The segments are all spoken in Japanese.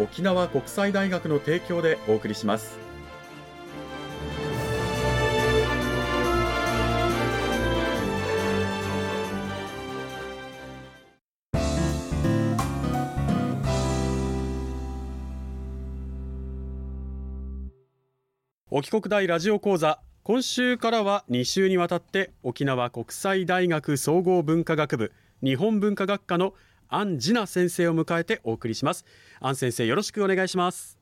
沖縄国際大学の提供でお送りします。沖国大ラジオ講座。今週からは2週にわたって沖縄国際大学総合文化学部日本文化学科のアンジナ先生を迎えてお送りしますアン先生よろしくお願いします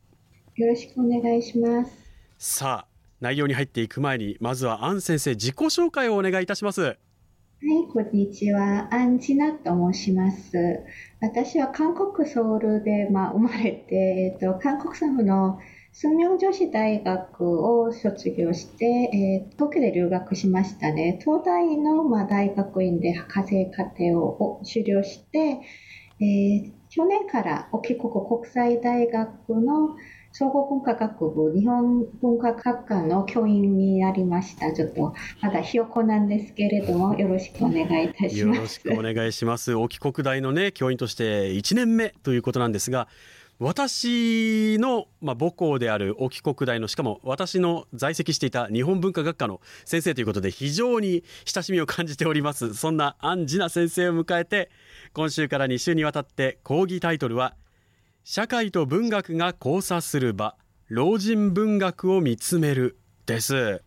よろしくお願いしますさあ内容に入っていく前にまずはアン先生自己紹介をお願いいたしますはいこんにちは。アンジナと申します。私は韓国ソウルで、まあ、生まれて、えっと、韓国政府の寸明女子大学を卒業して、えー、東京で留学しましたね。東大の、まあ、大学院で博士課程を修了して、えー、去年から沖国国際大学の総合文化学部日本文化学科の教員になりました。ちょっとまだひよこなんですけれども、よろしくお願いいたします。よろしくお願いします。沖国大のね教員として1年目ということなんですが、私の、ま、母校である沖国大のしかも私の在籍していた日本文化学科の先生ということで非常に親しみを感じております。そんなアンジナ先生を迎えて今週から2週にわたって講義タイトルは「社会と文学が交差する場老人文学を見つめる」です。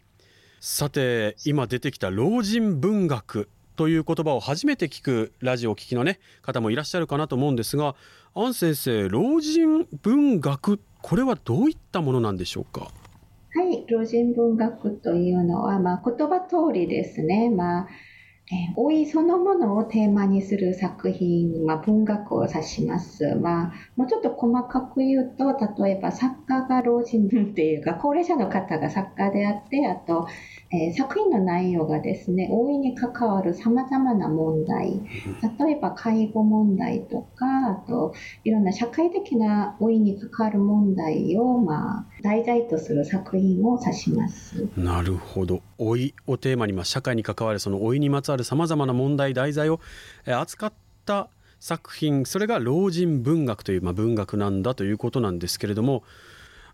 さて今出てきた老人文学。という言葉を初めて聞くラジオを聴きのね方もいらっしゃるかなと思うんですが安先生老人文学これはどういったものなんでしょうか？はい老人文学というのは、まあ、言葉通りですね、まあ老いそのものをテーマにする作品、まあ、文学を指します。まあ、もうちょっと細かく言うと、例えば作家が老人っていうか、高齢者の方が作家であって、あと、えー、作品の内容がですね、大いに関わる様々な問題、例えば介護問題とか、あと、いろんな社会的な大いに関わる問題を、まあ、題材とする作品を指します。なるほど。老いをテーマに、まあ、社会に関わるその老いにまつわる様々な問題、題材を扱った作品、それが老人文学という、まあ、文学なんだということなんですけれども、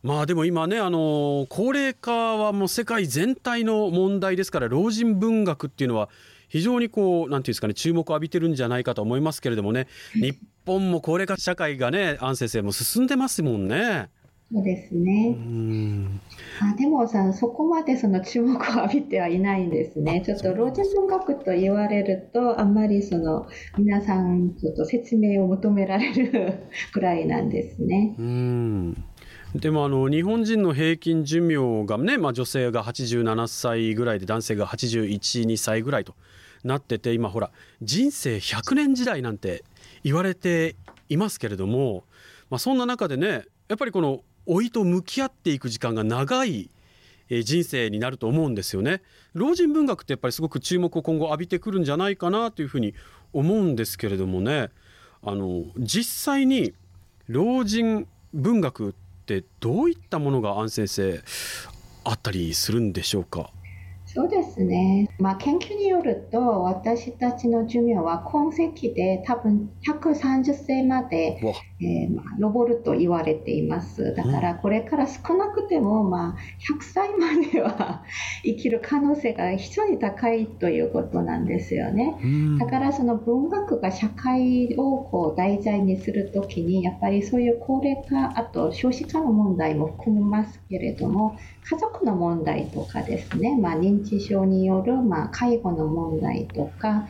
まあでも今ねあの高齢化はもう世界全体の問題ですから老人文学っていうのは非常にこうなんていうんですかね注目を浴びてるんじゃないかと思いますけれどもね日本も高齢化社会がね安先生も進んでますもんね。そうですね。あでもさ、そこまでその注目を浴びてはいないんですね。ちょっと老人文学と言われると、あんまりその皆さんちょっと説明を求められるくらいなんですね。うんでもあの日本人の平均寿命がね、まあ、女性が87歳ぐらいで男性が812歳ぐらいとなってて今ほら人生100年時代なんて言われていますけれども、まあ、そんな中でねやっぱりこの老いと向き合っていく時間が長い人生になると思うんですよね。老人文学ってやっぱりすごく注目を今後浴びてくるんじゃないかなというふうに思うんですけれどもねあの実際に老人文学ってどういったものが安先生あったりするんでしょうか？そうですね、まあ、研究によると私たちの寿命は今世紀で多分130歳までえー、まあ、登ると言われています。だからこれから少なくても、まあ、100歳までは生きる可能性が非常に高いということなんですよね。だからその文学が社会をこう題材にするときに、やっぱりそういう高齢化、あと少子化の問題も含みますけれども、家族の問題とかですね、まあ、認知症による、まあ、介護の問題とか、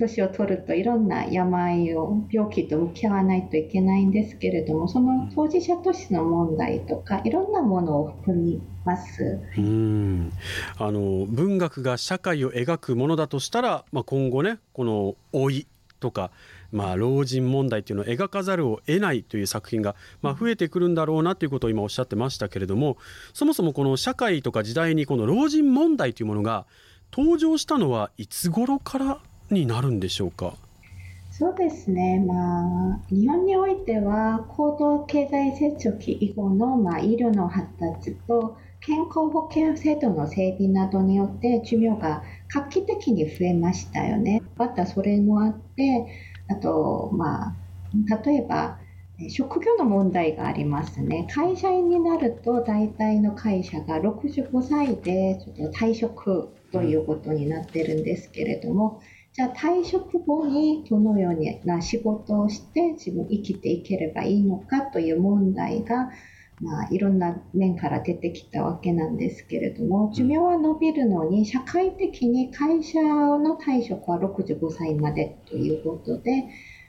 年を取るといろんな病を病気と向き合わないといけないんですけれどもその当事者としての問題とかいろんなものを含みます。うん。あの文学が社会を描くものだとしたら、まあ、今後ねこの老いとか、まあ、老人問題というのを描かざるを得ないという作品が、まあ、増えてくるんだろうなということを今おっしゃってましたけれどもそもそもこの社会とか時代にこの老人問題というものが登場したのはいつ頃からになるんでしょうか？そうですね、まあ、日本においては高度経済成長期以後の、まあ、医療の発達と健康保険制度の整備などによって寿命が画期的に増えましたよね。またそれもあってあと、まあ、例えば職業の問題がありますね。会社員になると大体の会社が65歳でちょっと退職ということになってるんですけれども、じゃあ退職後にどのような仕事をして自分生きていければいいのかという問題が、まあ、いろんな面から出てきたわけなんですけれども寿命は伸びるのに社会的に会社の退職は65歳までということで、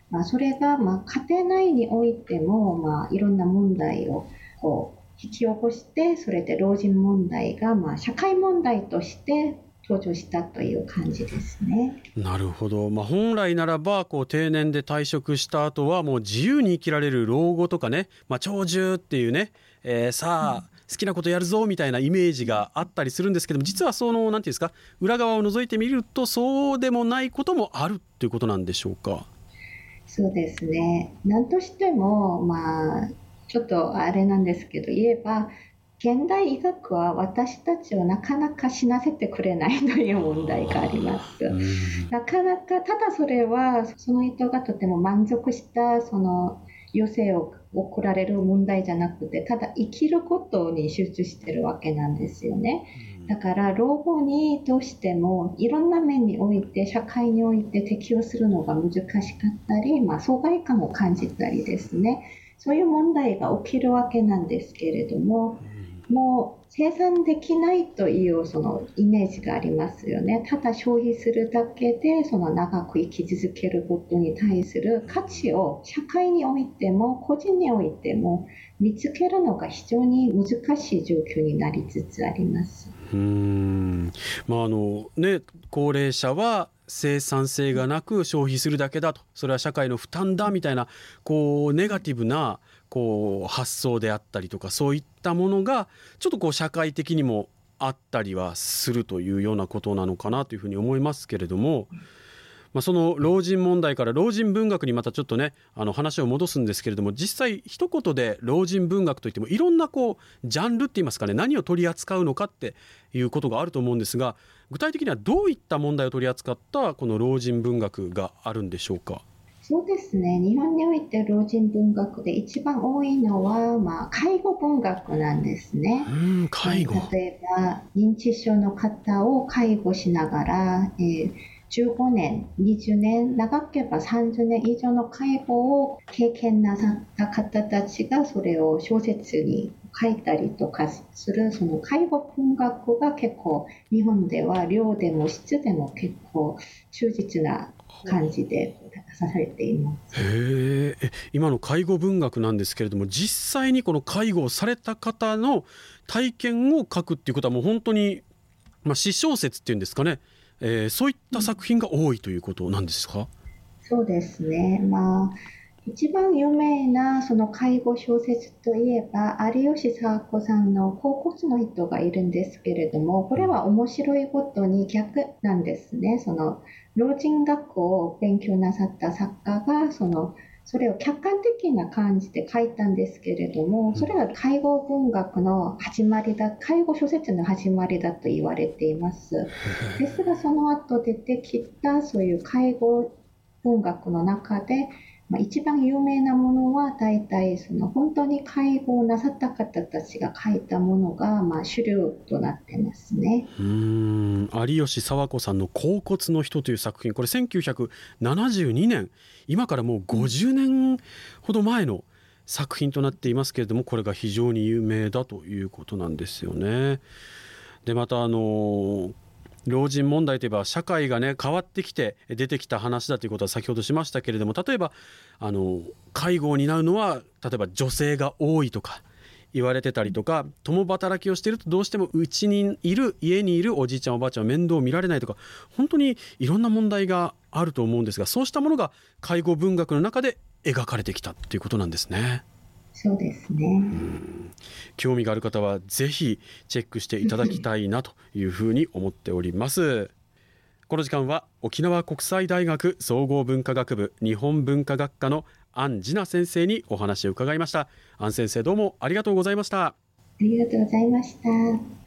まあ、それがまあ家庭内においても、まあ、いろんな問題をこう引き起こしてそれで老人問題がまあ社会問題として登場したという感じですね。なるほど、まあ、本来ならばこう定年で退職した後はもう自由に生きられる老後とかね、まあ、長寿っていうね、えー、さあ、好きなことやるぞみたいなイメージがあったりするんですけども実はその何て言うんですか裏側を覗いてみるとそうでもないこともあるということなんでしょうか？そうですね何としてもまあちょっとあれなんですけど言えば現代医学は私たちをなかなか死なせてくれないという問題があります。なかなか、ただそれは、その人がとても満足したその余生を送られる問題じゃなくて、ただ生きることに集中してるわけなんですよね。だから老後にどうしてもいろんな面において社会において適応するのが難しかったり、まあ、疎外感を感じたりですねそういう問題が起きるわけなんですけれどももう生産できないというそのイメージがありますよね。ただ消費するだけでその長く生き続けることに対する価値を社会においても個人においても見つけるのが非常に難しい状況になりつつあります。うんまああのね、高齢者は生産性がなく消費するだけだと。それは社会の負担だみたいなこうネガティブなこう発想であったりとかそういったものがちょっとこう社会的にもあったりはするというようなことなのかなというふうに思いますけれども、まあ、その老人問題から老人文学にまたちょっとねあの話を戻すんですけれども実際一言で老人文学といってもいろんなこうジャンルって言いますかね何を取り扱うのかっていうことがあると思うんですが具体的にはどういった問題を取り扱ったこの老人文学があるんでしょうか？そうですね。日本において老人文学で一番多いのは、まあ、介護文学なんですね。介護例えば、認知症の方を介護しながら、えー、15年、20年、長ければ30年以上の介護を経験なさった方たちがそれを小説に書いたりとかするその介護文学が結構日本では量でも質でも結構忠実な感じでされています。へえ。今の介護文学なんですけれども実際にこの介護をされた方の体験を書くっていうことはもう本当に、まあ、詩小説っていうんですかね、えー、そういった作品が多いということなんですか、そうですね。まあ一番有名なその介護小説といえば有吉佐和子さんの「高骨の人」がいるんですけれどもこれは面白いことに逆なんですね。その老人学校を勉強なさった作家がそのそれを客観的な感じで書いたんですけれどもそれが介護文学の始まりだ介護小説の始まりだと言われています。ですがその後出てきたそういう介護文学の中でまあ、一番有名なものは大体その本当に介護をなさった方たちが書いたものがまあ主流となってますね。うん有吉佐和子さんの「甲骨の人」という作品これ1972年今からもう50年ほど前の作品となっていますけれどもこれが非常に有名だということなんですよね。でまたあの老人問題といえば社会がね変わってきて出てきた話だということは先ほどしましたけれども例えばあの介護を担うのは例えば女性が多いとか言われてたりとか共働きをしているとどうしてもうちにいる家にいるおじいちゃんおばあちゃん面倒を見られないとか本当にいろんな問題があると思うんですがそうしたものが介護文学の中で描かれてきたっていうことなんですね。そうですね。興味がある方はぜひチェックしていただきたいなというふうに思っております。この時間は沖縄国際大学総合文化学部日本文化学科の安次奈先生にお話を伺いました。安先生どうもありがとうございました。ありがとうございました。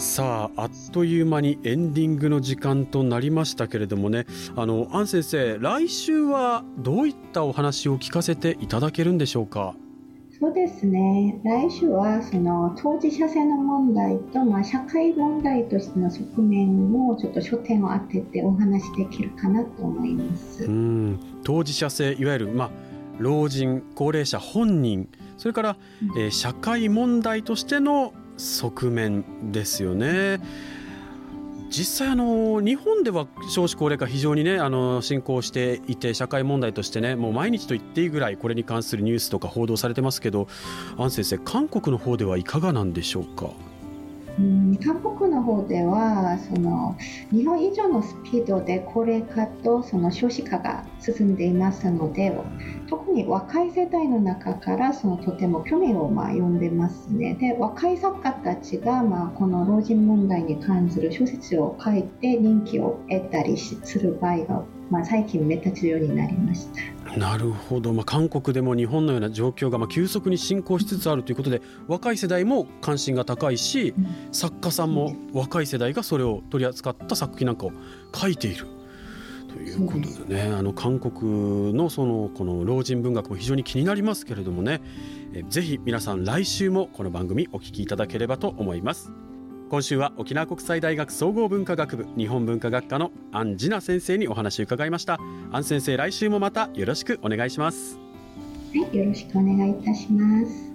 さああっという間にエンディングの時間となりましたけれどもね。あの安先生来週はどういったお話を聞かせていただけるんでしょうか？そうですね。来週はその当事者性の問題と、まあ、社会問題としての側面をちょっと焦点を当ててお話できるかなと思います。うん。当事者性いわゆる、まあ、老人高齢者本人それから、うん、えー、社会問題としての側面ですよね。実際あの日本では少子高齢化非常にねあの進行していて社会問題としてねもう毎日と言っていいぐらいこれに関するニュースとか報道されてますけどアン先生韓国の方ではいかがなんでしょうか？うん韓国の方ではその日本以上のスピードで高齢化とその少子化が進んでいますので特に若い世代の中からそのとても興味をまあ呼んでますねで若い作家たちがまあこの老人問題に関する小説を書いて人気を得たりする場合が、まあ、最近目立つようになりました。なるほど、まあ、韓国でも日本のような状況がまあ急速に進行しつつあるということで若い世代も関心が高いし、うん、作家さんも若い世代がそれを取り扱った作品なんかを書いている。ということでねあの韓国のそのこの老人文学も非常に気になりますけれどもねえぜひ皆さん来週もこの番組お聞きいただければと思います。今週は沖縄国際大学総合文化学部日本文化学科のアン・ジナ先生にお話を伺いました。アン先生来週もまたよろしくお願いします。はいよろしくお願いいたします。